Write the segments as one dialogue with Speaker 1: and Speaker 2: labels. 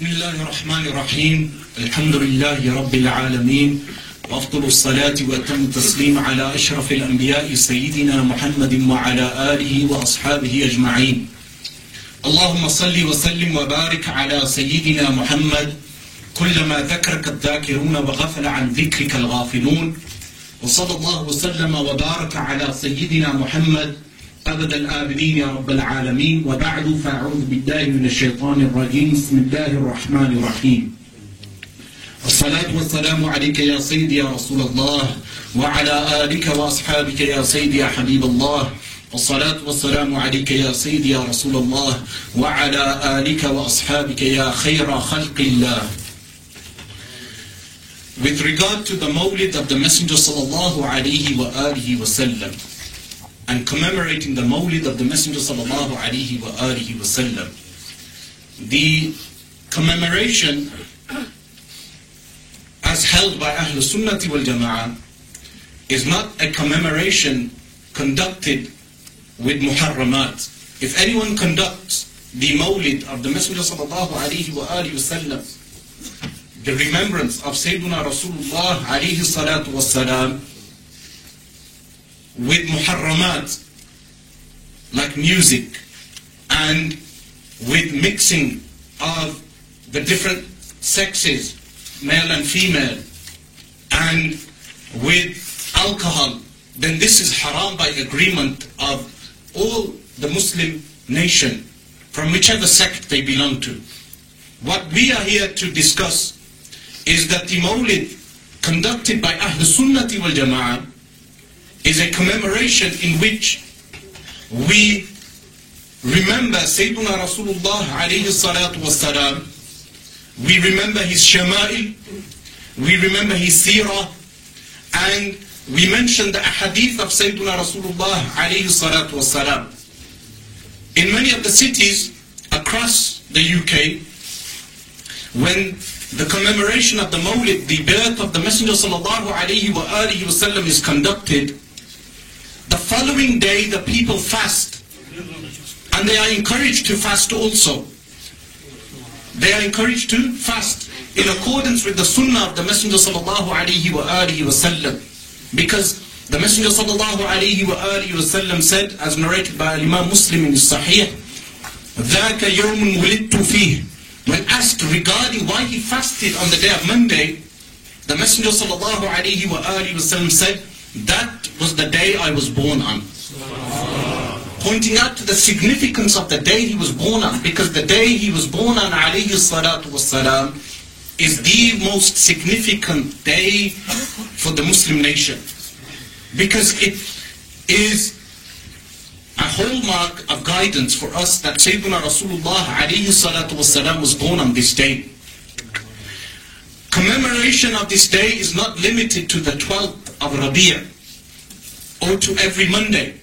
Speaker 1: بسم الله الرحمن الرحيم. الحمد لله رب العالمين. وأفضل الصلاة وأتم التسليم على أشرف الأنبياء سيدنا محمد وعلى آله وأصحابه أجمعين. اللهم صل وسلم وبارك على سيدنا محمد. كلما ذكرك الذاكرون وغفل عن ذكرك الغافلون. وصلى الله وسلم وبارك على سيدنا محمد. أبد الآبدين يا رب العالمين. وبعد فأعوذ بالله من الشيطان الرجيم. بسم الله الرحمن الرحيم. الصلاة والسلام عليك يا سيدي يا رسول الله وعلى آلك وأصحابك يا سيدي يا حبيب الله. والصلاة والسلام عليك يا سيدي يا رسول الله وعلى آلك وأصحابك يا خير خلق الله. With regard to the Mawlid of the Messenger sallallahu alayhi wa alihi wa sallam and commemorating the Mawlid of the Messenger sallallahu alayhi wa alihi the commemoration as held by Ahlul Sunnati wal Jama'ah is not a commemoration conducted with muharramat. If anyone conducts the Mawlid of the Messenger sallallahu alayhi wa alihi the remembrance of Sayyidina Rasulullah alayhi salatu wassalam with muharramat like music and with mixing of the different sexes, male and female, and with alcohol, then this is haram by agreement of all the Muslim nation from whichever sect they belong to. What we are here to discuss is that the Mawlid conducted by Ahl Sunnati wal Jama'ah is a commemoration in which we remember Sayyidina Rasulullah alayhi salatu wasalam, we remember his shama'il, we remember his seerah, and we mention the ahadith of Sayyidina Rasulullah alayhi salatu wasalam. In many of the cities across the UK, when the commemoration of the Mawlid, the birth of the Messenger sallallahu alayhi wa wasallam is conducted, the following day the people fast. And they are encouraged to fast also. They are encouraged to fast in accordance with the sunnah of the Messenger sallallahu alayhi wa alihi wasallam. Because the Messenger sallallahu alayhi wa alihi wasallam said, as narrated by Imam Muslim in Sahih, ذَاكَ يَوْمٌ وُلِدْتُ فِيهِ when asked regarding why he fasted on the day of Monday, the Messenger sallallahu alaihi wasallam said, that was the day I was born on. Pointing out to the significance of the day he was born on, because the day he was born on alayhi salatu wasalam is the most significant day for the Muslim nation. Because it is a hallmark of guidance for us that Sayyidina Rasulullah alayhi salatu wasalam was born on this day. Commemoration of this day is not limited to the 12th of Rabi' or to every Monday.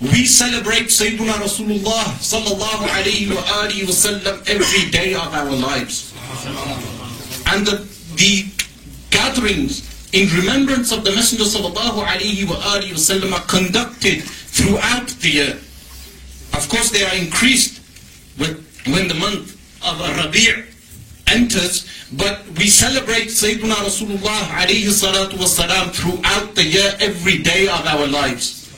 Speaker 1: We celebrate Sayyidina Rasulullah sallallahu alayhi wa alihi wasallam every day of our lives. And the, the gatherings in remembrance of the Messenger sallallahu alayhi wa alihi are conducted throughout the year. Of course, they are increased with, when the month of Rabi' enters, but we celebrate Sayyidina Rasulullah alayhi salatu wasalam throughout the year, every day of our lives.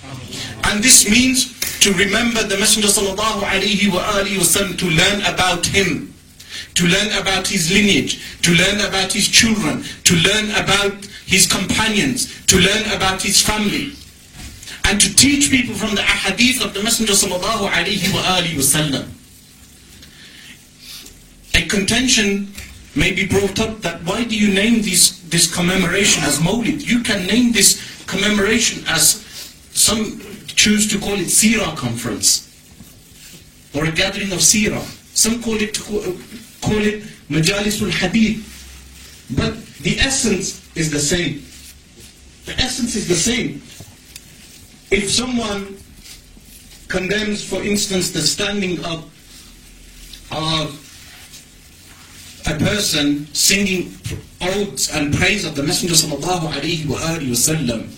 Speaker 1: And this means to remember the Messenger sallallahu alayhi wa alihi wasallam, to learn about him, to learn about his lineage, to learn about his children, to learn about his companions, to learn about his family and to teach people from the ahadith of the Messenger sallallahu alayhi wa alihi wasallam. A contention may be brought up that why do you name this, this commemoration as Mawlid? You can name this commemoration as some choose to call it Sirah conference or a gathering of Sirah. Some call it call it Majalisul Hadith. But the essence is the same. The essence is the same. If someone condemns, for instance, the standing up of a person singing odes and praise of the Messenger alaihi wasallam,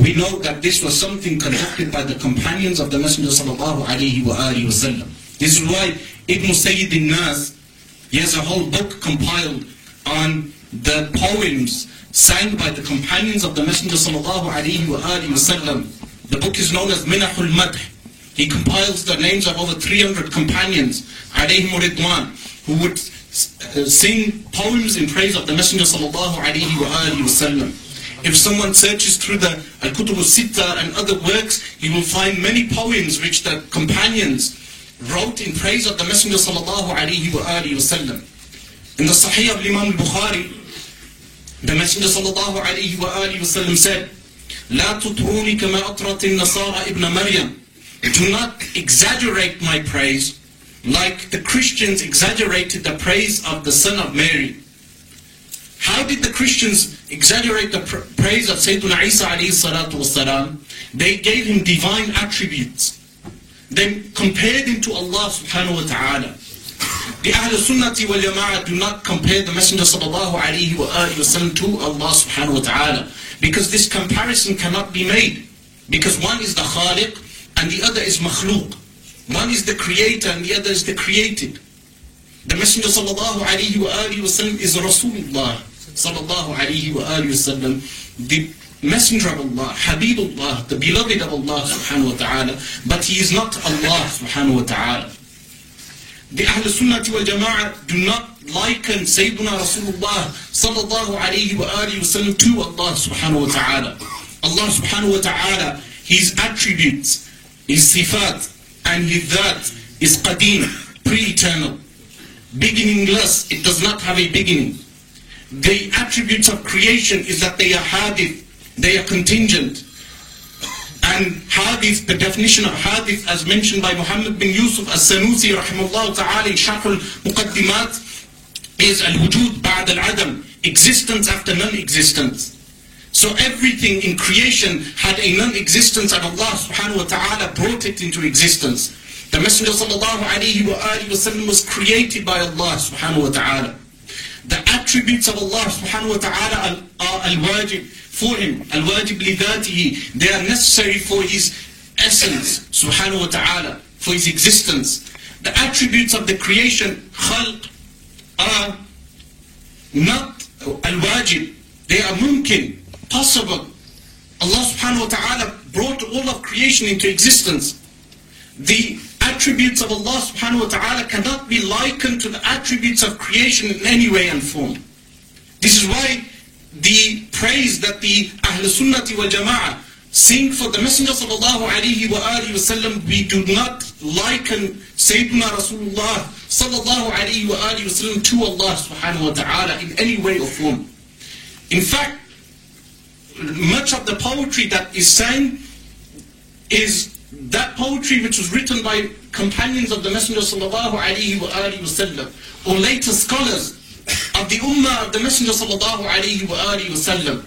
Speaker 1: we know that this was something conducted by the companions of the Messenger sallallahu alaihi. This is why Ibn Sayyid al-Nas He has a whole book compiled on the poems sang by the companions of the Messenger sallallahu alaihi. The book is known as Minahul Madh. He compiles the names of over 300 companions, alayhim ridwan, who would sing poems in praise of the Messenger sallallahu alaihi wasallam. If someone searches through the Al-Kutub al-Sitta and other works, he will find many poems which the companions wrote in praise of the Messenger sallallahu alaihi wasallam. In the Sahih of Imam al-Bukhari, the Messenger sallallahu alaihi wasallam said, لا تطروني كما أطرت النصارى ابن مريم Do not exaggerate my praise like the Christians exaggerated the praise of the son of Mary. How did the Christians exaggerate the pr- praise of Sayyidina Isa alayhi? They gave him divine attributes. They compared him to Allah subhanahu wa ta'ala. The Ahl Sunnati wal Jama'ah do not compare the Messenger sallallahu alayhi wa sallam to Allah subhanahu wa ta'ala. Because this comparison cannot be made. Because one is the Khaliq and the other is Makhluk. One is the creator and the other is the created. The Messenger sallallahu alayhi wa is Rasulullah sallallahu alayhi wa sallam. The Messenger of Allah, Habibullah, the beloved of Allah subhanahu wa ta'ala. But he is not Allah subhanahu wa ta'ala. The Ahl Sunnah wal Jama'ah do not liken Sayyidina Rasulullah sallallahu alayhi wa sallam to Allah subhanahu wa ta'ala. Allah subhanahu wa ta'ala, His attributes, His sifat, and His that is qadim, pre-eternal. Beginningless, it does not have a beginning. The attributes of creation is that they are hadith, they are contingent. And hadith, the definition of hadith as mentioned by Muhammad bin Yusuf as-Sanusi rahimahullah ta'ala in Sharh al-Muqaddimat is al-wujud ba'd al-adam, existence after non-existence. So everything in creation had a non-existence and Allah subhanahu wa ta'ala brought it into existence. The Messenger sallallahu alayhi wa wa was created by Allah subhanahu wa ta'ala. The attributes of Allah subhanahu wa ta'ala are al-wajib for him, al-wajib li. They are necessary for his essence subhanahu wa ta'ala, for his existence. The attributes of the creation, khalq, are not al-wajib. They are mumkin, possible. Allah subhanahu wa ta'ala brought all of creation into existence. The attributes of Allah subhanahu wa ta'ala cannot be likened to the attributes of creation in any way and form. This is why the praise that the Ahl Sunnati wal Jama'ah sing for the Messenger sallallahu alayhi wa alihi wasallam, we do not liken Sayyidina Rasulullah sallallahu alayhi wa alihi wasallam to Allah subhanahu wa ta'ala in any way or form. In fact, much of the poetry that is sang is that poetry which was written by companions of the Messenger sallallahu alaihi wasallam or later scholars of the ummah of the Messenger sallallahu alaihi wasallam.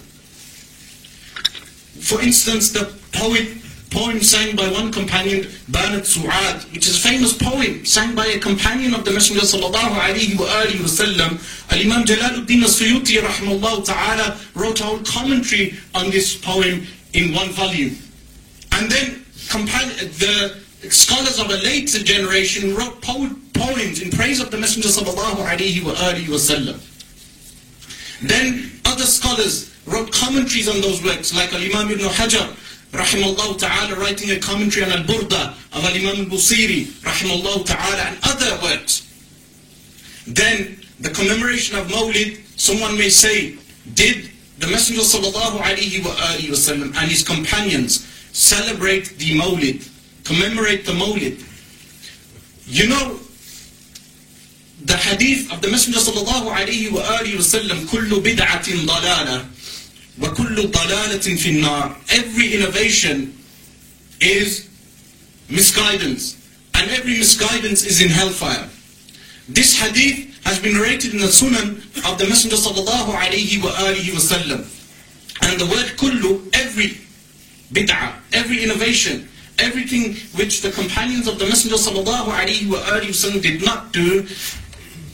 Speaker 1: For instance, the poet poem sang by one companion, Banat Su'ad, which is a famous poem sang by a companion of the Messenger sallallahu alaihi wasallam. Al-Imam Jalaluddin as-Suyuti rahimahullah ta'ala wrote a whole commentary on this poem in one volume. And then the scholars of a later generation wrote po poems in praise of the Messenger sallallahu alaihi wasallam. Then other scholars wrote commentaries on those works, like Al-Imam Ibn Hajar, rahimahullah ta'ala, writing a commentary on Al-Burda of Al-Imam Al-Busiri, rahimahullah ta'ala, and other works. Then the commemoration of Mawlid, someone may say, did the Messenger sallallahu alaihi wasallam and his companions celebrate the Mawlid, commemorate the Mawlid. You know, the hadith of the Messenger sallallahu alayhi wa alihi wasallam, كل بدعة ضلالة وكل ضلالة في النار. Every innovation is misguidance, and every misguidance is in hellfire. This hadith has been narrated in the Sunan of the Messenger sallallahu alayhi wa alihi wasallam. And the word kullu, every bid'ah, every innovation, everything which the companions of the Messenger sallallahu alaihi wasallam did not do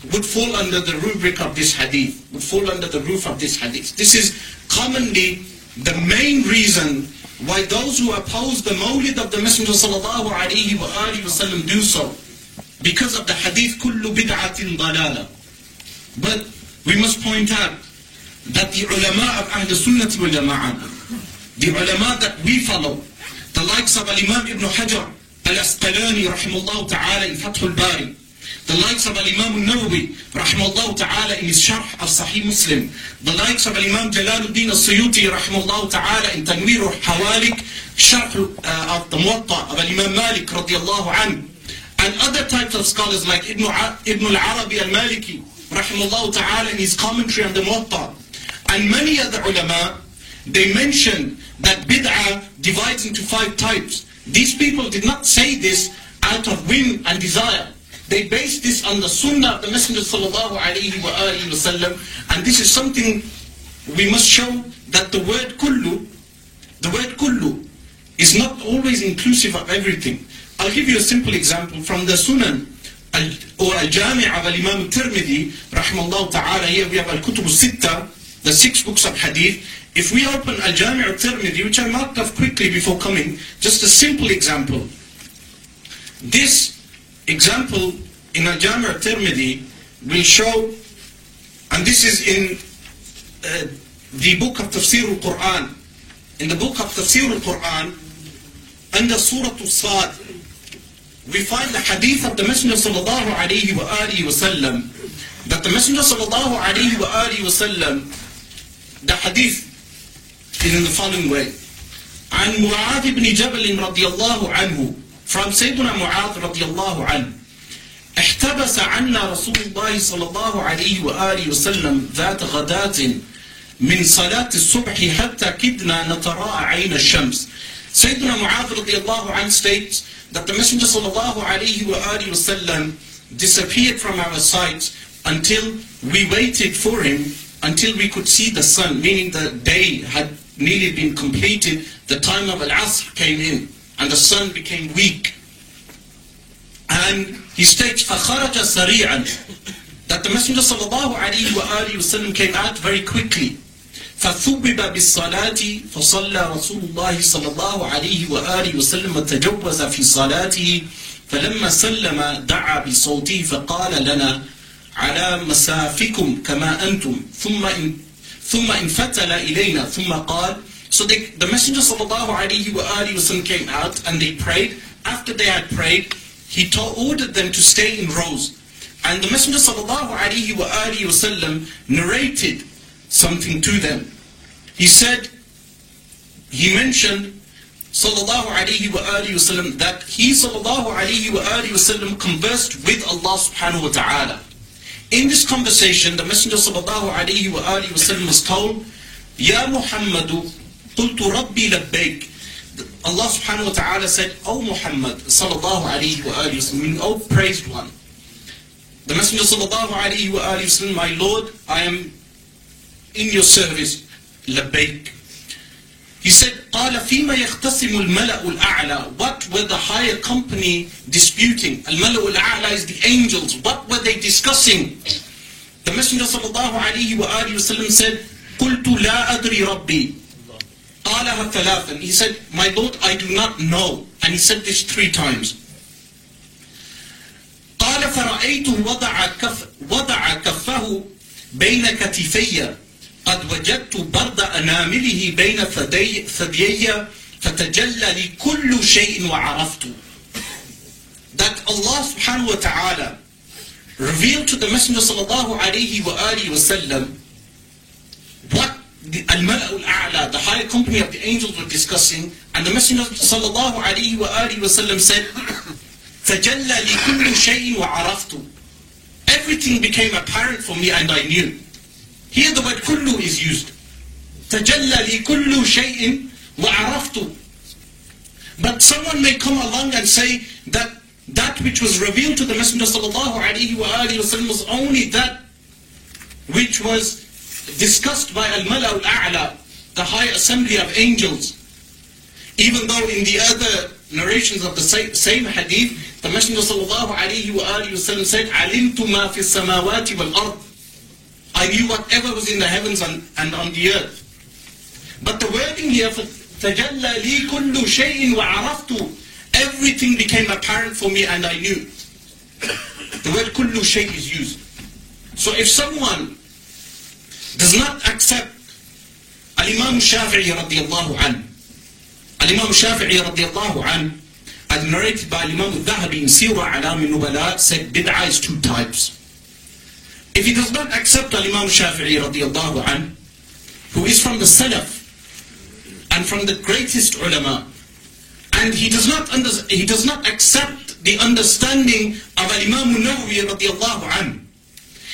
Speaker 1: would fall under the rubric of this hadith, would fall under the roof of this hadith. This is commonly the main reason why those who oppose the mawlid of the Messenger sallallahu alaihi wasallam do so. Because of the hadith, kullu bid'atin dalala. But we must point out that the ulama of Ahl Sunnah wal Jama'ah, the ulama that we follow, the likes of Imam Ibn Hajar al-Asqalani rahimahullah ta'ala in Fath al-Bari, the likes of Imam al-Nawawi rahimahullah ta'ala in his Sharh of Sahih Muslim, the likes of Imam Jalaluddin al-Suyuti rahimahullah ta'ala in Tanwir al-Hawalik, Sharh uh, of the Muwatta of Imam Malik radiallahu anhu, and other types of scholars like Ibn, Ibn al-Arabi al-Maliki rahimahullah ta'ala in his commentary on the Muwatta, and many other ulama, they mentioned that bid'ah divides into five types. These people did not say this out of whim and desire. They based this on the sunnah of the Messenger sallallahu alayhi and this is something we must show that the word kullu, the word kullu, is not always inclusive of everything. I'll give you a simple example from the Sunan or Al-Jami' of Imam Tirmidhi, rahimahullah ta'ala, here we have Al-Kutub al-Sitta, the six books of hadith. If we open Al-Jami' al-Tirmidhi, which I marked off quickly before coming, just a simple example. This example in Al-Jami' al-Tirmidhi will show, and this is in uh, the book of Tafsir al-Quran. In the book of Tafsir al-Quran, under Surah al-Sad, we find the hadith of the Messenger sallallahu alayhi wa alihi wa sallam, that the Messenger sallallahu alayhi wa alihi wa sallam, the hadith is in the following way. عن معاذ بن جبل رضي الله عنه from سيدنا معاذ رضي الله عنه احتبس عنا رسول الله صلى الله عليه وآله وسلم ذات غداة من صلاة الصبح حتى كدنا نتراءى عين الشمس Sayyidina Mu'adh radiallahu anhu states that the Messenger sallallahu alayhi wa alihi wasallam disappeared from our sight until we waited for him until we could see the sun, meaning the day had nearly been completed, the time of Al-Asr came in, and the sun became weak. And he states, فَخَرَجَ سَرِيعًا That the Messenger sallallahu alayhi wa alihi wasallam came out very quickly. فثوب بالصلاة فصلى رسول الله صلى الله عليه وآله وسلم وتجوز في صلاته فلما سلم دعا بصوته فقال لنا على مسافكم كما أنتم ثم إن ثم انفتل إلينا ثم قال So they, the Messenger صلى الله عليه وآله وسلم came out and they prayed. After they had prayed, he told, ordered them to stay in rows. And the Messenger صلى الله عليه وآله وسلم narrated something to them. He said, he mentioned, sallallahu alayhi wa alihi wasallam, that he sallallahu alayhi wa alihi wasallam conversed with Allah subhanahu wa ta'ala. In this conversation, the Messenger sallallahu alayhi wa alihi wasallam was told, Ya Muhammadu, قلت ربي لبيك. الله سبحانه وتعالى said أو محمد صلى الله عليه وآله وسلم. أو oh, praised one. The messenger صلى الله عليه وآله وسلم my lord i am in your service. لبيك. He said قال فيما يختصم الملأ الأعلى? What were the higher company disputing? الملأ الأعلى is the angels. What were they discussing? The messenger صلى الله عليه وآله وسلم said قلت لا أدري ربي. قالها ثلاثا He said, my Lord, I do not know. And he said this three times. قال فرأيته وضع كف وضع كفه بين كتفي قد وجدت برد أنامله بين ثدي ثديي فتجلى لي كل شيء وعرفت that Allah subhanahu wa ta'ala revealed to the Messenger sallallahu alayhi wa alihi wa sallam what the al-mala'u al-a'la, the higher company of the angels were discussing and the Messenger sallallahu alayhi wa alihi wa sallam said تجلى لي كل شيء وعرفت everything became apparent for me and I knew Here the word kullu is used. تجلى لي كل شيء وعرفت. But someone may come along and say that that which was revealed to the Messenger sallallahu alaihi wasallam was only that which was discussed by al-mala al-a'la, the high assembly of angels. Even though in the other narrations of the same, same hadith, the Messenger sallallahu alaihi wasallam said, "علمت ما في السماوات والأرض." I knew whatever was in the heavens and, and on the earth. But the wording here for تَجَلَّى لِي كُلُّ شَيْءٍ وَعَرَفْتُ Everything became apparent for me and I knew. The word كُلُّ شَيْء is used. So if someone does not accept Al-Imam Shafi'i radiallahu an, Al-Imam Shafi'i radiallahu an, as narrated by Imam al-Dhahabi in Siyar A'lam al-Nubala, said bid'ah is two types. If he does not accept Al-Imam Shafi'i radiallahu an, who is from the Salaf, and from the greatest ulama, and he does not under, he does not accept the understanding of Imam Nawawi radiallahu anhu.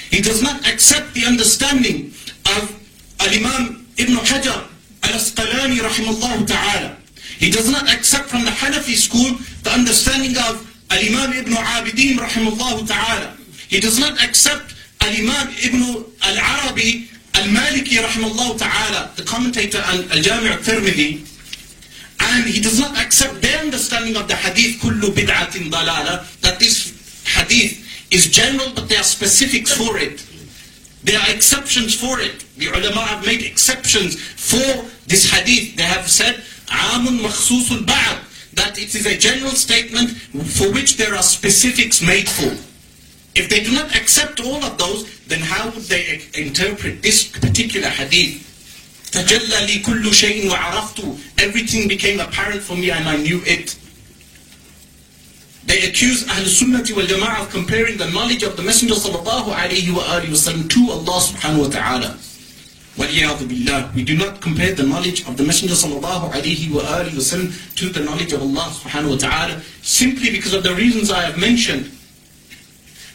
Speaker 1: He does not accept the understanding of Al-Imam Ibn Hajar al-Asqalani rahimallahu ta'ala. He does not accept from the Hanafi school the understanding of Al-Imam Ibn Abidin rahimallahu ta'ala. He does not accept Al-Imam Ibn Al-Arabi Al-Maliki rahimallahu ta'ala, the commentator on Al-Jami' al-Tirmidhi, and he does not accept their understanding of the hadith kullu bid'atin dalala, that this hadith is general but there are specifics for it. There are exceptions for it. The ulama have made exceptions for this hadith. They have said, amun makhsusul ba'd, that it is a general statement for which there are specifics made for. If they do not accept all of those, then how would they interpret this particular hadith? تجلى لي كل شيء وعرفت Everything became apparent for me and I knew it. They accuse Ahl Sunnah wal Jama'ah of comparing the knowledge of the Messenger sallallahu alayhi wa alihi wasallam to Allah subhanahu wa ta'ala. We do not compare the knowledge of the Messenger sallallahu alayhi wa wasallam to the knowledge of Allah subhanahu wa ta'ala simply because of the reasons I have mentioned.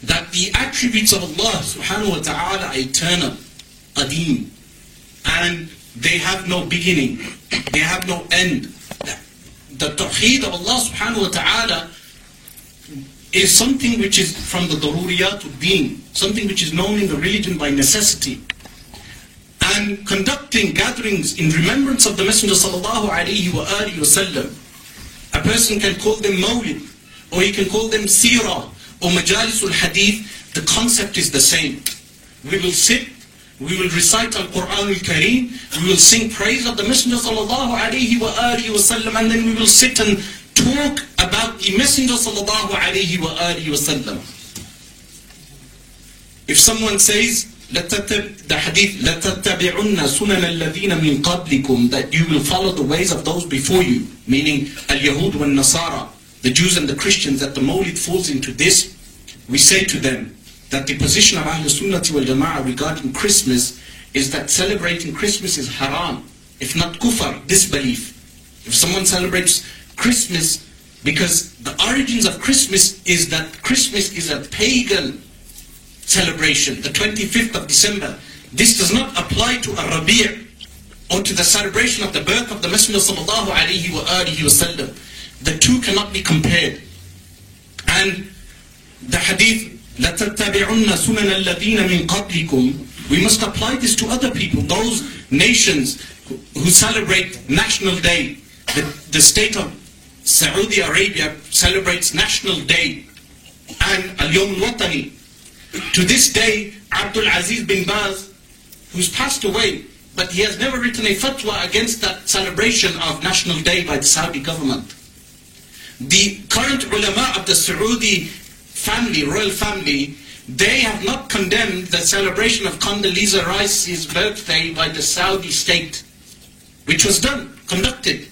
Speaker 1: That the attributes of Allah subhanahu wa ta'ala are eternal, qadim, and they have no beginning, they have no end. The tawheed of Allah subhanahu wa ta'ala is something which is from the daruriyat deen, something which is known in the religion by necessity. And conducting gatherings in remembrance of the Messenger sallallahu alayhi wa wasallam, a person can call them mawlid, or he can call them sirah, or majalisul hadith, the concept is the same. We will sit, we will recite Al-Quran al-Kareem, we will sing praise of the Messenger sallallahu alayhi wa wasallam, and then we will sit and talk about the Messenger sallallahu alayhi wa alihi wasallam. If someone says, the hadith, لَتَتَّبِعُنَّ سُنَنَ الَّذِينَ مِنْ قَبْلِكُمْ That you will follow the ways of those before you, meaning Al-Yahud wa Nasara, the Jews and the Christians, that the Mawlid falls into this, we say to them that the position of Ahl Sunnah wal Jama'ah regarding Christmas is that celebrating Christmas is haram, if not kufr, disbelief. If someone celebrates Christmas because the origins of Christmas is that Christmas is a pagan celebration, the 25th of December. This does not apply to a Rabi' or to the celebration of the birth of the Messenger sallallahu alaihi wasallam. The two cannot be compared. And the hadith, لَتَتَّبِعُنَّ سُنَنَ الَّذِينَ مِنْ قَبْلِكُمْ We must apply this to other people, those nations who celebrate National Day, the, the state of Saudi Arabia celebrates National Day and Al-Yawm al-Watani. To this day, Abdul Aziz bin Baz, who's passed away, but he has never written a fatwa against that celebration of National Day by the Saudi government. The current ulama of the Saudi family, royal family, they have not condemned the celebration of Condoleezza Rice's birthday by the Saudi state, which was done, conducted.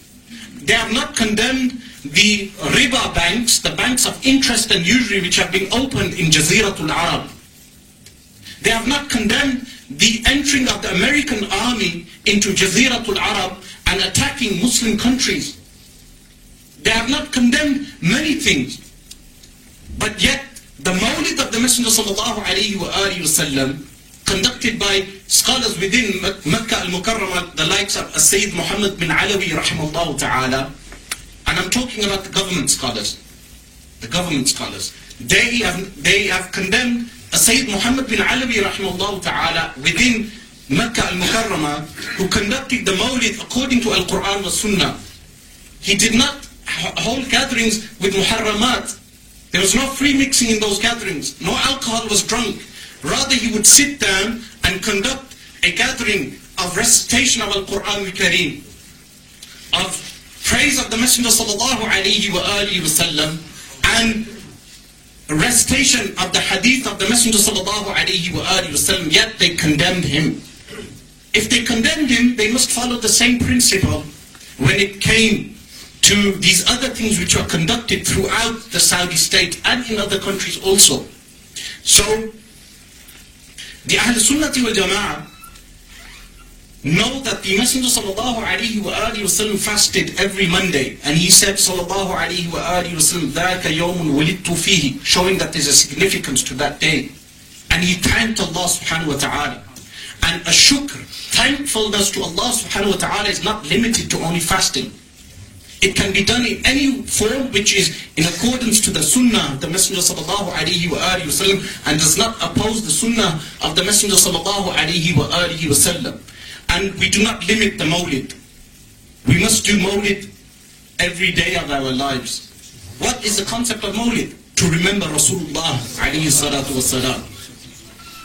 Speaker 1: They have not condemned the riba banks, the banks of interest and usury which have been opened in Jaziratul Arab. They have not condemned the entering of the American army into Jaziratul Arab and attacking Muslim countries. They have not condemned many things. But yet, the Mawlid of the Messenger alayhi wa conducted by scholars within Mecca al-Mukarramah, the likes of Sayyid Muhammad bin Alawi rahimahullah ta'ala, and I'm talking about the government scholars, the government scholars, they have, they have condemned Sayyid Muhammad bin Alawi rahimahullah ta'ala within Mecca al-Mukarramah who conducted the Mawlid according to Al-Quran and Sunnah. He did not hold gatherings with muharramat. There was no free mixing in those gatherings. No alcohol was drunk. Rather, he would sit down and conduct a gathering of recitation of Al-Quran al-Kareem, of praise of the Messenger sallallahu alayhi wa alihi wasallam, and recitation of the hadith of the Messenger sallallahu alayhi wa alihi wasallam, yet they condemned him. If they condemned him, they must follow the same principle when it came to these other things which were conducted throughout the Saudi state and in other countries also. So, the Ahl Sunnati wal Jama'ah know that the Messenger sallallahu alayhi wa alihi wasallam fasted every Monday and he said sallallahu alayhi wa alihi wasallam ذَاكَ يَوْمٌ وُلِدْتُ فِيهِ showing that there's a significance to that day. And he thanked Allah subhanahu wa ta'ala. And a shukr, thankfulness to Allah subhanahu wa ta'ala is not limited to only fasting. It can be done in any form which is in accordance to the sunnah of the Messenger sallallahu alayhi wa alihi wasallam and does not oppose the sunnah of the Messenger sallallahu alayhi wa alihi wasallam. And we do not limit the mawlid. We must do mawlid every day of our lives. What is the concept of mawlid? To remember Rasulullah alayhi salatu wasalam.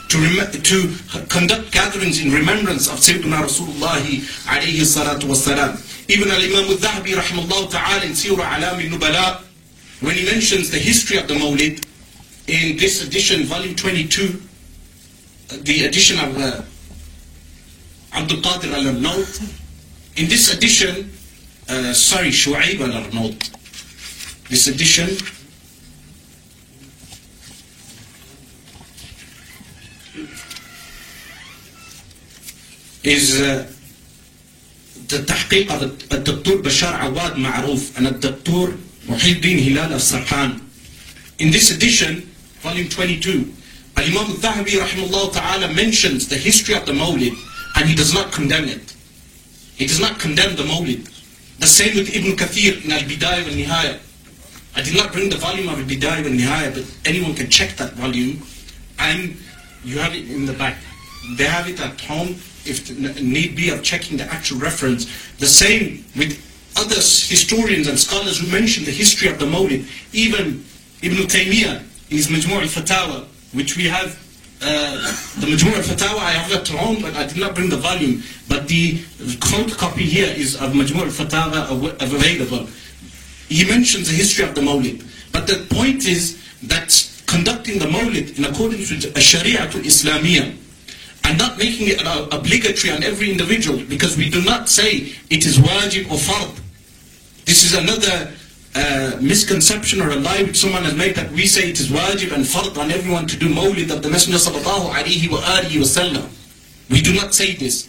Speaker 1: To, to conduct gatherings in remembrance of Sayyidina Rasulullah alayhi salatu wasalam. Even Al-Imam al-Dhahabi rahimahullah ta'ala in Siyar A'lam al-Nubala, when he mentions the history of the mawlid, in this edition, volume 22, the edition of uh, Abdul Qadir al-Arnaut. In this edition, uh, sorry, Shu'aib al-Arnaut. This edition, is uh, تحقيق الدكتور بشار عواد معروف and الدكتور محي الدين هلال السرحان. In this edition, volume 22, Al-Imam al-Dhahabi rahimahullah ta'ala mentions the history of the Mawlid and he does not condemn it. He does not condemn the Mawlid. The same with Ibn Kathir in Al-Bidayah wa Nihaya. I did not bring the volume of Al-Bidayah wa Nihaya, but anyone can check that volume and you have it in the back. They have it at home if need be of checking the actual reference. The same with other historians and scholars who mention the history of the Mawlid. Even Ibn Taymiyyah in his Majmu' al-Fatawa, which we have uh, the Majmu' al-Fatawa, I have it at home, but I did not bring the volume. But the photocopy here is of Majmu' al-Fatawa av- available. He mentions the history of the Mawlid. But the point is that conducting the Mawlid in accordance with a Sharia to Islamiyah, and not making it obligatory on every individual because we do not say it is wajib or fard. This is another misconception or a lie which someone has made that we say it is wajib and fard on everyone to do mawlid of the Messenger sallallahu alaihi wasallam. We do not say this.